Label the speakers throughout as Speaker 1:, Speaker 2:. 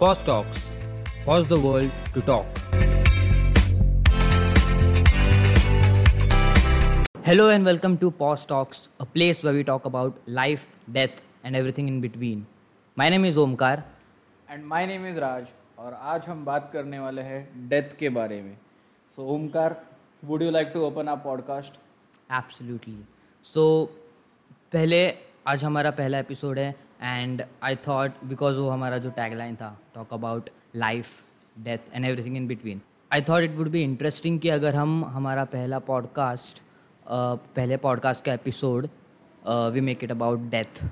Speaker 1: Pause Talks. Pause the world to talk. Hello and welcome to Pause Talks, a place where we talk about life, death, and everything in between. My name is Omkar.
Speaker 2: And my name is Raj और आज हम बात करने वाले हैं death के बारे में so Omkar would you like to open our podcast
Speaker 1: absolutely so पहले आज हमारा पहला एपिसोड है एंड आई थॉट बिकॉज़ वो हमारा जो टैगलाइन था talk about life death and everything in between I thought it would be interesting कि अगर हम हमारा पहला पॉडकास्ट पहले पॉडकास्ट का episode we make it about death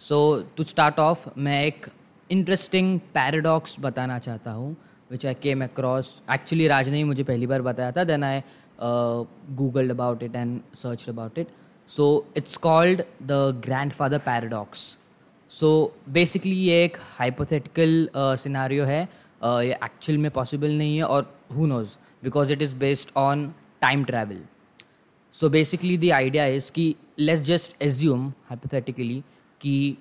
Speaker 1: so to start off मैं एक इंटरेस्टिंग पैराडॉक्स बताना चाहता हूँ which I came across actually Raj ने ही मुझे पहली बार बताया था then I googled about it and search about it so it's called the grandfather paradox so basically ये एक हाइपोथेटिकल सिनारियो है. Uh, ये एक्चुअल में पॉसिबल नहीं है और who knows because it is based on time travel so basically the idea is कि let's just assume hypothetically कि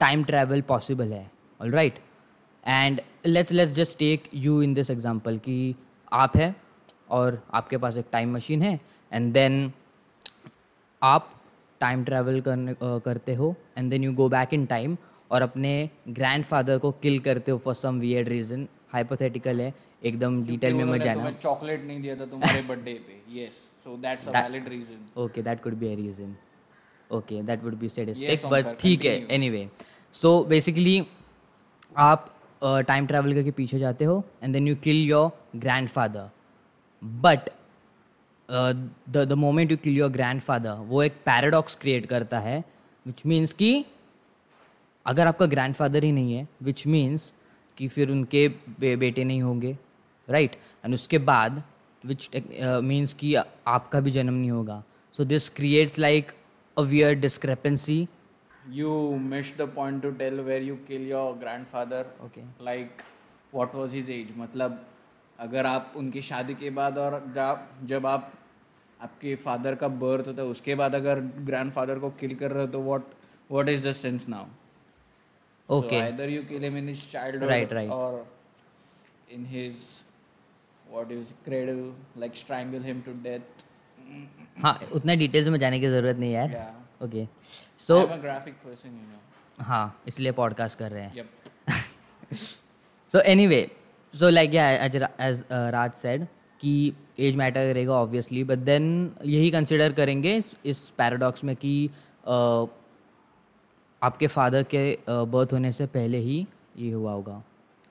Speaker 1: टाइम ट्रैवल पॉसिबल है. All right and let's let's just take you in this example कि आप है और आपके पास एक टाइम मशीन है. एंड देन आप टाइम ट्रैवल करने करते हो and then you go back in time और अपने ग्रैंड फादर को किल करते हो for some weird reason hypothetical है एकदम डिटेल में मत जाना।
Speaker 2: चॉकलेट नहीं दिया था तुम्हारे बर्थडे पे। Yes so that's a
Speaker 1: valid reason okay that could be a reason okay that would
Speaker 2: be
Speaker 1: statistic
Speaker 2: but
Speaker 1: ठीक है. एनीवे सो बेसिकली आप टाइम ट्रैवल करके पीछे जाते हो and then you kill your grandfather but the the moment you kill your grandfather वो एक paradox create करता है विच मीन्स कि अगर आपका ग्रैंड फादर ही नहीं है विच मीन्स कि फिर उनके बे, बेटे नहीं होंगे राइट right? एंड उसके बाद विच मीन्स कि आपका भी जन्म नहीं होगा so this creates like a weird discrepancy
Speaker 2: you missed the point to tell where you kill your grandfather
Speaker 1: Okay.
Speaker 2: like what was his age मतलब अगर आप उनकी शादी के बाद और जब आप आपके फादर का बर्थ होता है उसके बाद अगर ग्रैंडफादर को किल कर रहे हो तो what what is the sense now
Speaker 1: okay
Speaker 2: either you kill him in his childhood
Speaker 1: Right, right.
Speaker 2: or in his what is cradle like strangle him to death.
Speaker 1: हाँ उतना डिटेल्स में जाने की ज़रूरत नहीं है यार
Speaker 2: okay so graphic person you know.
Speaker 1: हाँ इसलिए पॉडकास्ट कर रहे हैं। So so like age age Raj said कि एज मैटर करेगा ऑब्वियसली बट देन यही कंसिडर करेंगे इस- इस पैराडॉक्स में कि uh, आपके फादर के बर्थ uh, होने से पहले ही ये हुआ होगा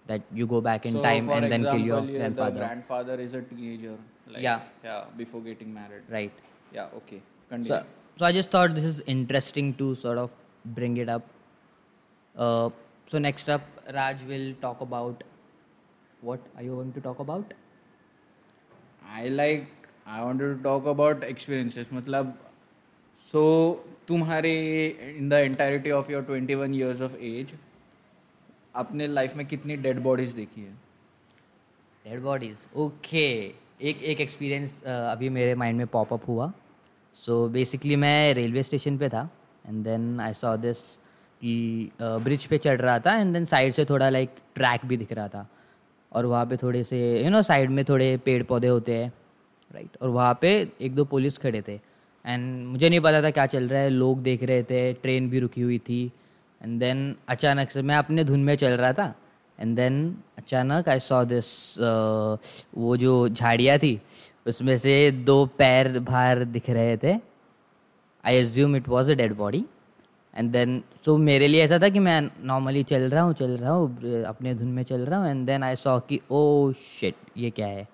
Speaker 2: that
Speaker 1: you
Speaker 2: go
Speaker 1: back in time and
Speaker 2: then kill your
Speaker 1: grandfather
Speaker 2: grandfather is a teenager. Like,
Speaker 1: Yeah.
Speaker 2: Yeah, before getting married.
Speaker 1: Right
Speaker 2: Yeah, okay. Continue.
Speaker 1: So, so I just thought this is interesting to sort of bring it up. Uh, so next up, Raj will talk about what are you going to talk about?
Speaker 2: I like, I wanted to talk about experiences. मतलब, so तुम्हारे in the entirety of your 21 years of age, अपने life में कितनी dead bodies देखी है?
Speaker 1: Dead bodies okay एक एक experience अभी मेरे माइंड में पॉप अप हुआ. सो so, बेसिकली मैं रेलवे स्टेशन पे था. And then I saw this कि ब्रिज पे चढ़ रहा था. एंड देन साइड से थोड़ा लाइक ट्रैक भी दिख रहा था. और वहाँ पे थोड़े से यू नो साइड में थोड़े पेड़ पौधे होते हैं राइट और वहाँ पे एक दो पुलिस खड़े थे। एंड मुझे नहीं पता था क्या चल रहा है। लोग देख रहे थे ट्रेन भी रुकी हुई थी। एंड देन अचानक से, मैं अपने धुन में चल रहा था। एंड देन अचानक आई सॉ दिस वो जो झाड़ियाँ थी, उसमें से दो पैर बाहर दिख रहे थे। I assume it was a dead body and then so मेरे लिए ऐसा था कि मैं नॉर्मली चल रहा हूँ चल रहा हूँ अपने धुन में चल रहा हूँ एंड देन आई सॉ कि ओ शिट ये क्या है?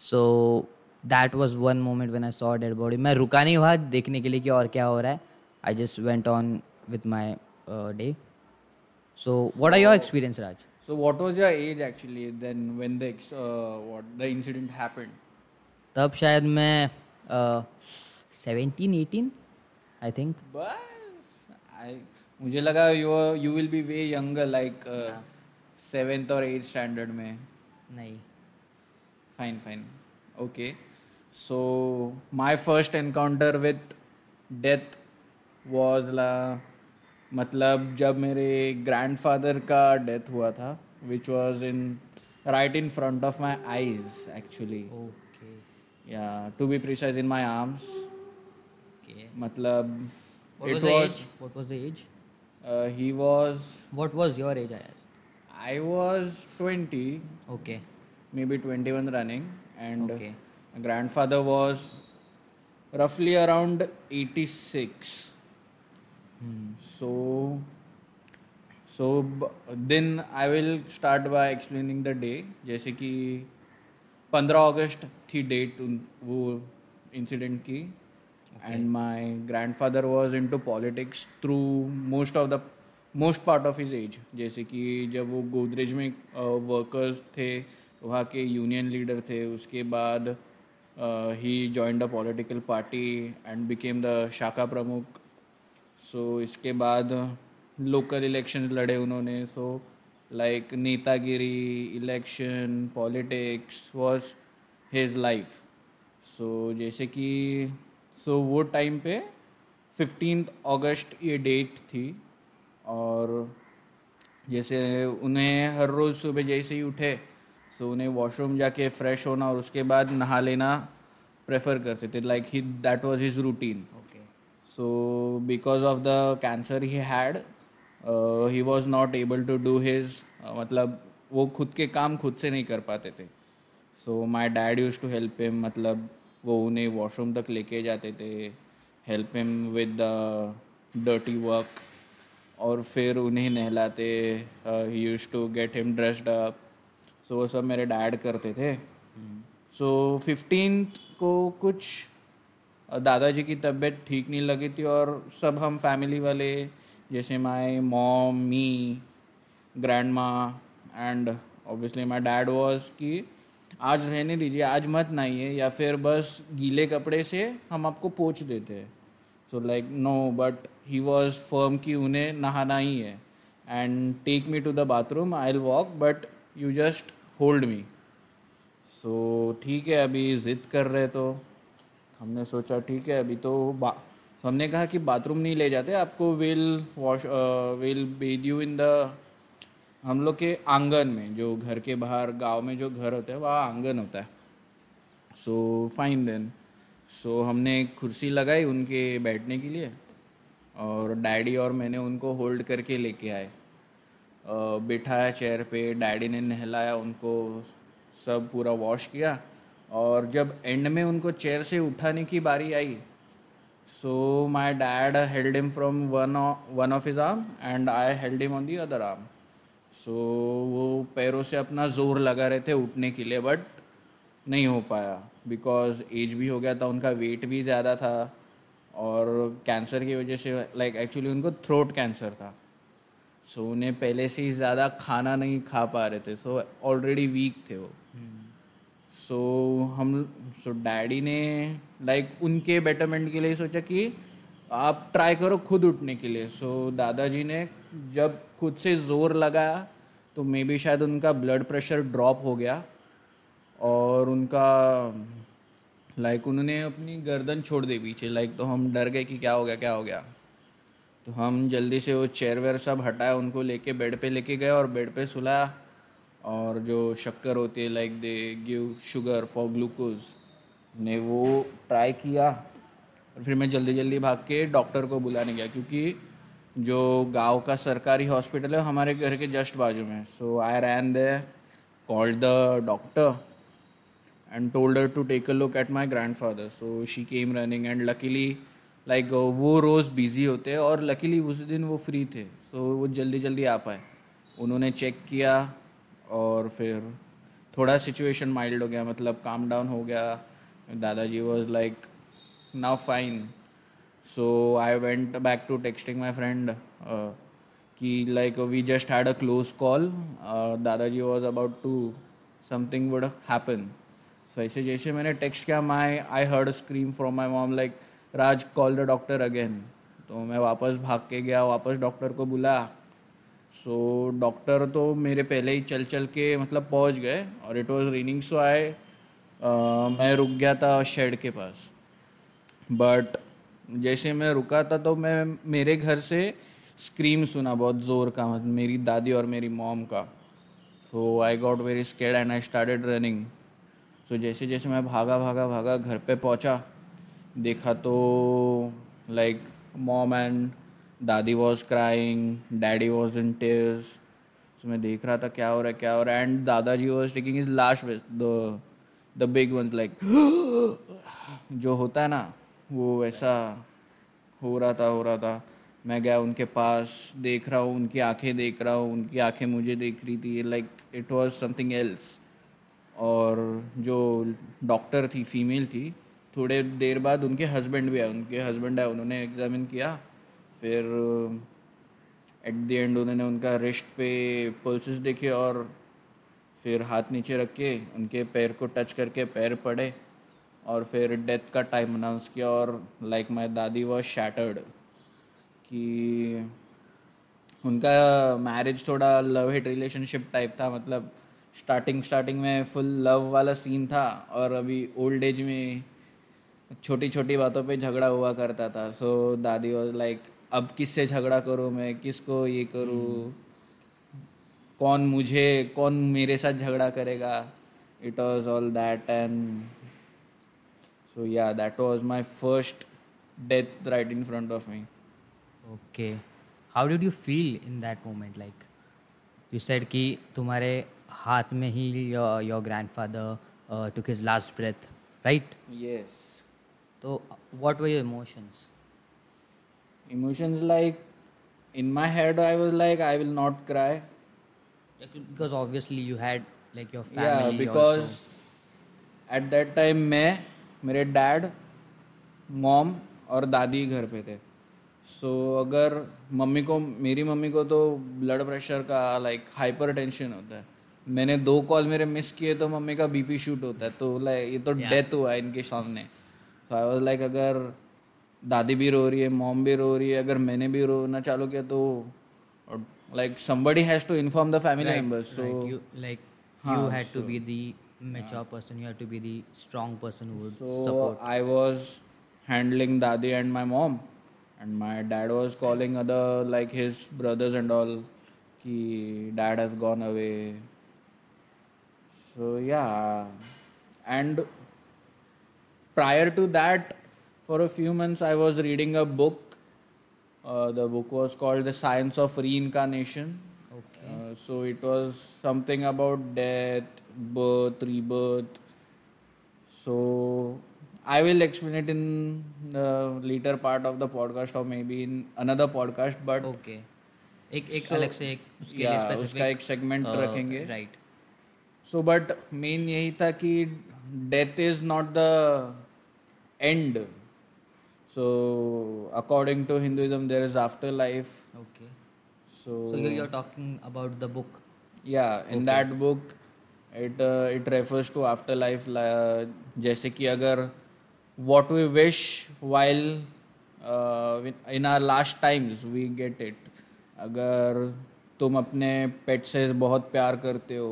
Speaker 1: So that was one moment when I saw dead body मैं रुका नहीं हुआ देखने के लिए कि और क्या हो रहा है। I just went on with my day so what are your experience Raj
Speaker 2: So what was your age actually then when the uh, what the incident happened?
Speaker 1: तब शायद मैं सेवेंटीन एटीन आई थिंक
Speaker 2: मुझे लगा you you will be way young like seventh और eight standard में।
Speaker 1: नहीं।
Speaker 2: Fine fine okay so my first encounter with death was ला मतलब जब मेरे ग्रैंडफादर का डेथ हुआ था which was in right in front of my eyes
Speaker 1: actually
Speaker 2: या to be precise in my
Speaker 1: arms
Speaker 2: मतलब
Speaker 1: what
Speaker 2: it
Speaker 1: was
Speaker 2: was
Speaker 1: age what was the age
Speaker 2: uh, he was
Speaker 1: what was your age i asked
Speaker 2: I was 20
Speaker 1: okay
Speaker 2: maybe 21 running and
Speaker 1: Okay.
Speaker 2: my grandfather was roughly around 86 so so b- then i will start by explaining the day जैसे कि 15 अगस्त थी date उन वो incident की and my grandfather was into politics through most of the most part of his age जैसे कि जब वो गोदरेज में वर्कर्स थे तो वहाँ के यूनियन लीडर थे, उसके बाद ही join the political party and became the शाखा प्रमुख. सो इसके बाद लोकल इलेक्शंस लड़े उन्होंने. सो लाइक नेतागिरी election politics was his life so जैसे कि सो वो टाइम पे फिफ्टीन अगस्त ये डेट थी और जैसे उन्हें हर रोज़ सुबह जैसे ही उठे सो उन्हें वॉशरूम जाके फ्रेश होना और उसके बाद नहा लेना प्रेफर करते थे। Like he that was his routine
Speaker 1: okay.
Speaker 2: So because of the cancer he had uh, he was not able to do his uh, मतलब वो खुद के काम खुद से नहीं कर पाते थे। So my dad use to help him मतलब वो उन्हें वॉशरूम तक लेके जाते थे help him with the dirty work और फिर उन्हें नहलाते he use to get him dressed up so वो सब मेरे डैड करते थे. सो फिफ्टीन को कुछ दादाजी की तबीयत ठीक नहीं लगी थी और सब हम फैमिली वाले, जैसे my mom me grandma and obviously my dad was कि आज रहने दीजिए, आज मत नहाइए, या फिर बस गीले कपड़े से हम आपको पोछ देते हैं। So like no but he was firm कि उन्हें नहाना ही है। And take me to the bathroom I will walk but you just hold me so ठीक है, अभी ज़िद कर रहे तो हमने सोचा, ठीक है, अभी तो बा so हमने कहा कि बाथरूम नहीं ले जाते, आपको will wash will bathe you in the हम लोग के आँगन में, जो घर के बाहर, गाँव में जो घर होता है, वहाँ आँगन होता है। सो फाइन देन सो हमने कुर्सी लगाई उनके बैठने के लिए और डैडी और मैंने उनको होल्ड करके लेके आए। बिठाया चेयर पे, डैडी ने नहलाया उनको, सब पूरा वॉश किया और जब एंड में उनको चेयर से उठाने की बारी आई so my dad held him from one one of his arm and I held him on the other arm so so, वो पैरों से अपना ज़ोर लगा रहे थे उठने के लिए बट नहीं हो पाया। बिकॉज़ एज भी हो गया था उनका वेट भी ज़्यादा था और कैंसर की वजह से लाइक like, एक्चुअली उनको थ्रोट कैंसर था। सो so, उन्हें पहले से ही ज़्यादा खाना नहीं खा पा रहे थे। सो ऑलरेडी वीक थे वो। सो so, हम सो so, डैडी ने लाइक like, उनके बेटरमेंट के लिए सोचा कि आप ट्राई करो खुद उठने के लिए। सो so, दादाजी ने जब खुद से ज़ोर लगाया तो मे बी शायद उनका ब्लड प्रेशर ड्रॉप हो गया और उनका लाइक like, उन्होंने अपनी गर्दन छोड़ दी पीछे। लाइक like, तो हम डर गए कि क्या हो गया क्या हो गया। तो हम जल्दी से वो चेयर वेयर सब हटाया उनको लेके बेड पे लेके गए और बेड पे सुलाया। और जो शक्कर होती है like they give sugar for glucose ने वो ट्राई किया। और फिर मैं जल्दी जल्दी भाग के डॉक्टर को बुलाने गया क्योंकि जो गाँव का सरकारी हॉस्पिटल है हमारे घर के जस्ट बाजू में so I ran they called the doctor and told to take a look at my grandfather so she running and luckily like uh, वो रोज़ बिज़ी होते हैं और लकीली उस दिन वो फ्री थे। सो वो जल्दी जल्दी आ पाए। उन्होंने चेक किया और फिर थोड़ा सिचुएशन माइल्ड हो गया मतलब काम डाउन हो गया। Dadaji was like now fine so I went back to texting my friend कि like we just had a close call Dadaji was about to something would happen so ऐसे जैसे मैंने text किया my I heard scream from my mom like Raj call the doctor again तो मैं वापस भाग के गया, वापस डॉक्टर को बुला। सो डॉक्टर तो मेरे पहले ही चल चल के मतलब पहुँच गए, और it was raining so I मैं रुक गया था शेड के पास। बट जैसे मैं रुका था तो मैं मेरे घर से स्क्रीम सुना बहुत ज़ोर का मतलब मेरी दादी और मेरी मॉम का। So I got very scared and I started running so जैसे जैसे मैं भागा भागा भागा घर पे पहुँचा, देखा तो like mom and dadi was crying daddy was in tears so मैं देख रहा था क्या हो रहा है, क्या हो रहा है। And Dadaji was taking his last the the big one like जो होता है ना वो वैसा हो रहा था, हो रहा था। मैं गया उनके पास, देख रहा हूँ, उनकी आँखें देख रहा हूँ, उनकी आँखें मुझे देख रही थी like it was something else और जो डॉक्टर थी फीमेल थी, थोड़े देर बाद उनके हस्बैंड भी आए, उनके हस्बैंड आए, उन्होंने एग्जामिन किया। फिर एट द एंड उन्होंने उनका रिस्ट पे पल्सेस देखे और फिर हाथ नीचे रख के उनके पैर को टच करके पैर पड़े। और फिर डेथ का टाइम अनाउंस किया और लाइक माई दादी वॉज़ शैटर्ड कि उनका मैरिज थोड़ा लव हिट रिलेशनशिप टाइप था मतलब स्टार्टिंग स्टार्टिंग में फुल लव वाला सीन था और अभी ओल्ड एज में छोटी छोटी बातों पे झगड़ा हुआ करता था। सो दादी वॉज़ लाइक अब किससे झगड़ा करूँ मैं? किसको ये करूँ? कौन मुझे, कौन मेरे साथ झगड़ा करेगा? It was all that and So yeah that was my first death right in front of me
Speaker 1: okay how did you feel in that moment like you said कि तुम्हारे हाथ में ही your grandfather took his last breath right
Speaker 2: yes
Speaker 1: तो what were your emotions
Speaker 2: emotions like in my head i was like i will not cry
Speaker 1: because obviously you had like your
Speaker 2: yeah
Speaker 1: family
Speaker 2: because
Speaker 1: also.
Speaker 2: at that time मैं मेरे dad mom और दादी घर पे थे। So so, अगर मम्मी को मेरी मम्मी को तो ब्लड प्रेशर का लाइक हाइपर टेंशन होता है। मैंने दो कॉल मेरे मिस किए तो मम्मी का बीपी शूट होता है। तो लाइक ये तो
Speaker 1: Yeah.
Speaker 2: डेथ हुआ है इनके सामने। तो आई वाज लाइक अगर दादी भी रो रही है मॉम भी रो रही है अगर मैंने भी रोना चालू किया तो like somebody has to inform the family
Speaker 1: right,
Speaker 2: members so
Speaker 1: like you like you
Speaker 2: हाँ,
Speaker 1: had mature person you have to be the strong person who would
Speaker 2: So
Speaker 1: support
Speaker 2: I was handling Dadi and my mom, and my dad was calling other like his brothers and all. Ki dad has gone away. So yeah, and prior to that, for a few months I was reading a book. Uh, the book was called The Science of Reincarnation. Uh, so it was something about death, birth, rebirth. So I will explain it in the later part of the podcast or maybe in another podcast. But
Speaker 1: okay एक एक
Speaker 2: So,
Speaker 1: अलग से एक उसके लिए specific
Speaker 2: उसका एक segment
Speaker 1: uh,
Speaker 2: रखेंगे.
Speaker 1: right
Speaker 2: so but main यही था कि death is not the end. So according to Hinduism, there is afterlife.
Speaker 1: okay
Speaker 2: So
Speaker 1: so you you're talking about the book
Speaker 2: yeah in okay. that book it uh, it refers to afterlife la- जैसे कि अगर what we wish while uh, in our last times we get it अगर तुम अपने पेट से बहुत प्यार करते हो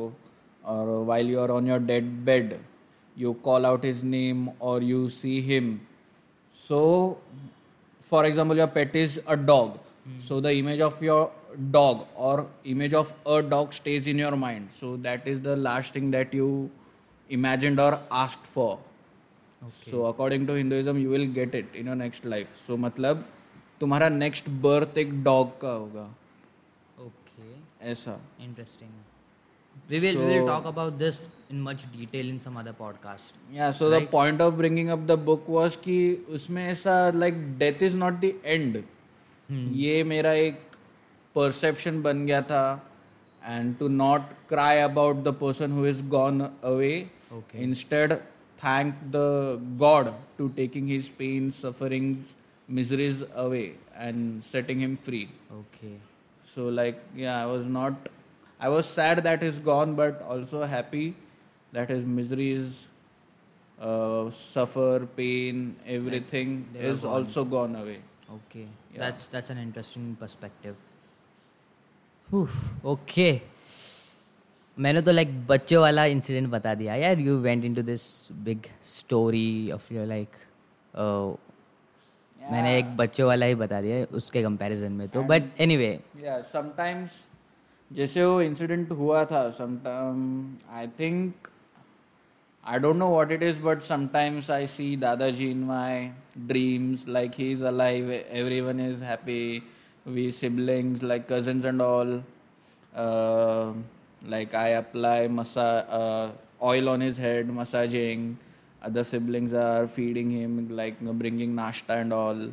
Speaker 2: और while you are on your dead bed you call out his name or you see him so for example your pet is a dog so the image of your dog or image of a dog stays in your mind so that is the last thing that you imagined or asked for so according to hinduism you will get it in your next life so मतलब तुम्हारा next birth एक dog का होगा
Speaker 1: okay
Speaker 2: ऐसा
Speaker 1: interesting we will so, we will talk about this in much detail in some other podcast
Speaker 2: या so the point of bringing up the book was कि उसमें ऐसा like death is not the end ये मेरा एक perception बन गया था and to not cry about the person who is gone
Speaker 1: away
Speaker 2: instead thank the god to taking his pain suffering miseries away and setting him free
Speaker 1: okay
Speaker 2: so like I was not I was sad that is gone but also happy that is misery is suffer pain everything is also gone away
Speaker 1: okay
Speaker 2: Yeah.
Speaker 1: that's that's an interesting perspective. Okay. मैंने तो like बच्चों वाला incident बता दिया। यार you went into this big story of your like मैंने एक बच्चों वाला ही बता दिया उसके कंपैरिजन में तो। बट एनीवे
Speaker 2: समटाइम्स जैसे वो इंसिडेंट हुआ था sometime I think I don't know what it is, but sometimes I see Dadaji in my dreams, like he's alive, everyone is happy, we siblings, like cousins and all. Uh, like I apply massa- uh, oil on his head, massaging. Other siblings are feeding him, like bringing nashta and all.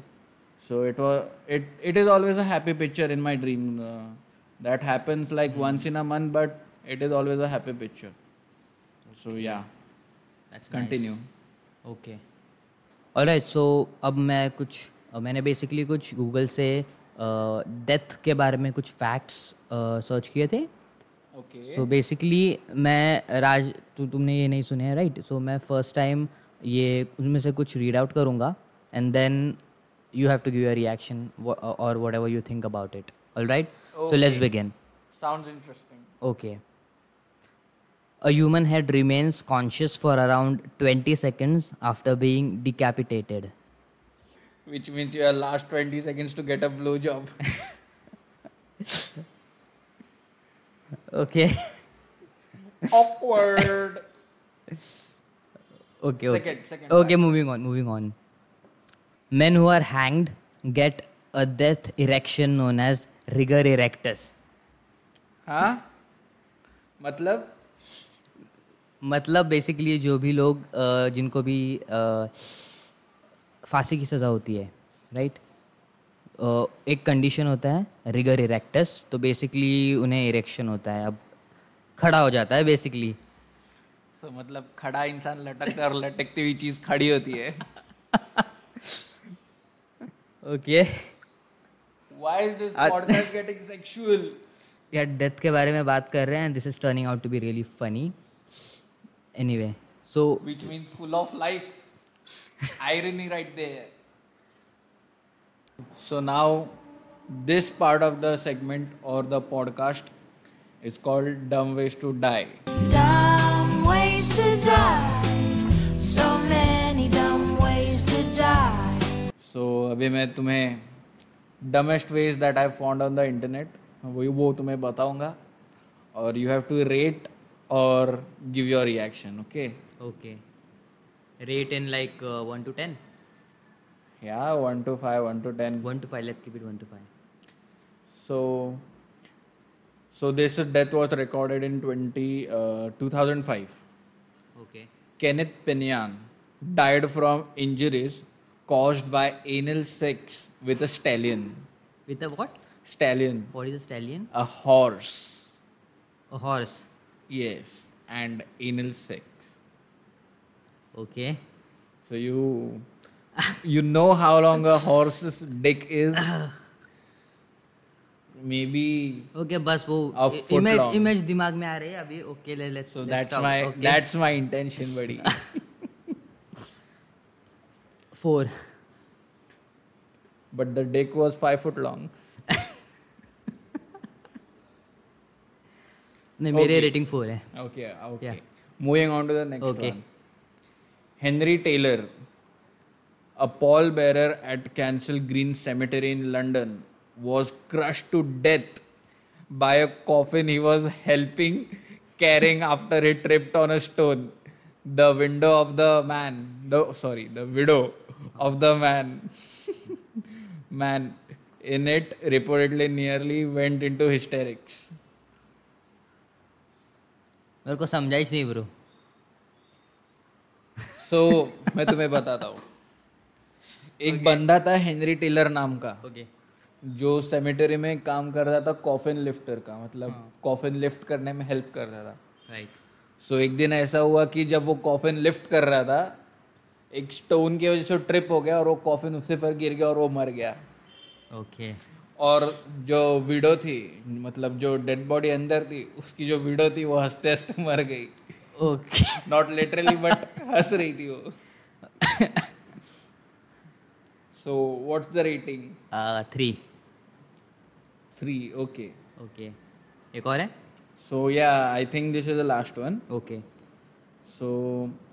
Speaker 2: So it was it it is always a happy picture in my dream. Uh, that happens like once in a month, but it is always a happy picture. So yeah. Continue
Speaker 1: okay alright so अब मैं कुछ मैंने basically कुछ Google से death के बारे में कुछ फैक्ट्स सर्च किए थे।
Speaker 2: ओके
Speaker 1: सो बेसिकली मैं राज तू तुमने ये नहीं सुने हैं राइट सो मैं फ़र्स्ट टाइम ये उनमें से कुछ रीड आउट करूँगा and then you have to give your reaction और whatever you think about it all right so let's begin
Speaker 2: Sounds interesting.
Speaker 1: Okay. A human head remains conscious for around 20 seconds after being decapitated.
Speaker 2: Which means you have last 20 seconds to get a blowjob.
Speaker 1: Okay.
Speaker 2: Awkward.
Speaker 1: okay. Okay.
Speaker 2: Second, second.
Speaker 1: Okay, moving on. Moving on. Men who are hanged get a death erection known as rigor erectus.
Speaker 2: हाँ मतलब
Speaker 1: मतलब basically जो भी लोग जिनको भी फांसी की सज़ा होती है राइट एक कंडीशन होता है रिगर इरेक्टस तो बेसिकली उन्हें इरेक्शन होता है। अब खड़ा हो जाता है बेसिकली सो
Speaker 2: so, मतलब खड़ा इंसान लटकता और लटकती हुई चीज़ खड़ी होती है। Okay this
Speaker 1: Uh,
Speaker 2: podcast getting sexual?
Speaker 1: यार डेथ के बारे में बात कर रहे हैं this is turning out to be really funny Anyway so
Speaker 2: Which means full of life. Irony right there. So now this part of the segment or the podcast is called Dumb Ways to Die.
Speaker 3: Dumb ways to die. So many dumb ways to die.
Speaker 2: सो अभी मैं तुम्हें dumbest ways that I found on the internet वही वो तुम्हें बताऊंगा और you have to rate or give your reaction okay?
Speaker 1: Okay. Rate in like uh, 1 to
Speaker 2: 10 yeah 1 to 5 1 to
Speaker 1: 10 1 to 5 let's keep it 1 to 5
Speaker 2: so so this death was recorded in 20 uh, 2005
Speaker 1: okay.
Speaker 2: Kenneth penyan died from injuries caused by anal sex with a stallion.
Speaker 1: With a what?
Speaker 2: Stallion.
Speaker 1: What is a stallion?
Speaker 2: A horse.
Speaker 1: A horse.
Speaker 2: Yes, and anal sex.
Speaker 1: Okay
Speaker 2: So you, you know how long a horse's dick is. Maybe.
Speaker 1: Okay बस वो
Speaker 2: A foot
Speaker 1: image
Speaker 2: long.
Speaker 1: Image दिमाग में आ रही है अभी okay ले let's
Speaker 2: So that's my that's my intention, buddy.
Speaker 1: Four
Speaker 2: but the dick was five foot long.
Speaker 1: नहीं मेरे
Speaker 2: Okay.
Speaker 1: रेटिंग फोर है
Speaker 2: Okay, okay.
Speaker 1: Yeah.
Speaker 2: Moving on to the next
Speaker 1: Okay.
Speaker 2: one. Henry Taylor, a pallbearer at Kensal Green Cemetery in London, was crushed to death by a coffin he was helping carrying after he tripped on a stone. The window of the man, the sorry, the widow of the man, man in it reportedly nearly went into hysterics.
Speaker 1: मेरे को समझाइश नहीं bro
Speaker 2: so so, मैं तुम्हें बताता हूँ। एक okay. बंदा था हेनरी टेलर नाम का
Speaker 1: ओके
Speaker 2: जो सेमेटरी में काम कर रहा था कॉफिन लिफ्टर का मतलब कॉफिन लिफ्ट करने में हेल्प कर रहा था।
Speaker 1: राइट
Speaker 2: सो एक दिन ऐसा हुआ कि जब वो कॉफिन लिफ्ट कर रहा था एक स्टोन की वजह से ट्रिप हो गया और वो कॉफिन उससे पर गिर गया और वो मर गया।
Speaker 1: ओके
Speaker 2: और जो विडो थी मतलब जो डेड बॉडी अंदर थी उसकी जो वीडो थी वो हँसते हँसते मर गई।
Speaker 1: ओके
Speaker 2: नॉट लिटरली बट हंस रही थी वो। So what's the rating
Speaker 1: three
Speaker 2: three okay
Speaker 1: okay एक और है?
Speaker 2: So yeah I think this is the last one
Speaker 1: okay
Speaker 2: so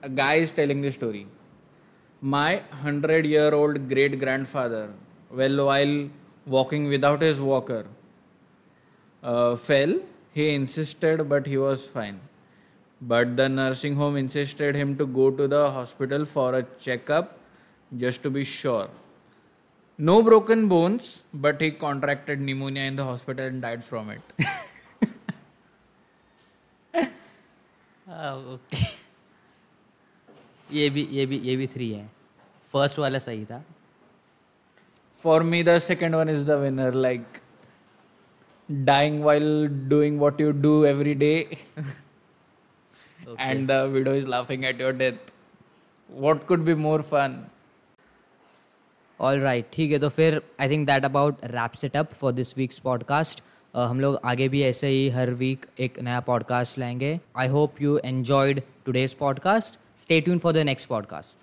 Speaker 2: a guy is telling the story My 100 year old great grandfather, well while walking without his walker, uh, fell. He insisted, but he was fine. But the nursing home insisted him to go to the hospital for a checkup just to be sure. No broken bones, but he contracted pneumonia in the hospital and died from it.
Speaker 1: Okay ये भी ये भी ये भी three है first वाला सही था
Speaker 2: For me, the second one is the winner. Like dying while doing what you do every day, okay. and the widow is laughing at your death. What could be more fun?
Speaker 1: All right ठीक है तो फिर I think that about wraps it up for this week's podcast हम लोग आगे भी ऐसे ही हर वीक एक नया पॉडकास्ट लाएँगे I hope you enjoyed today's podcast stay tuned for the next podcast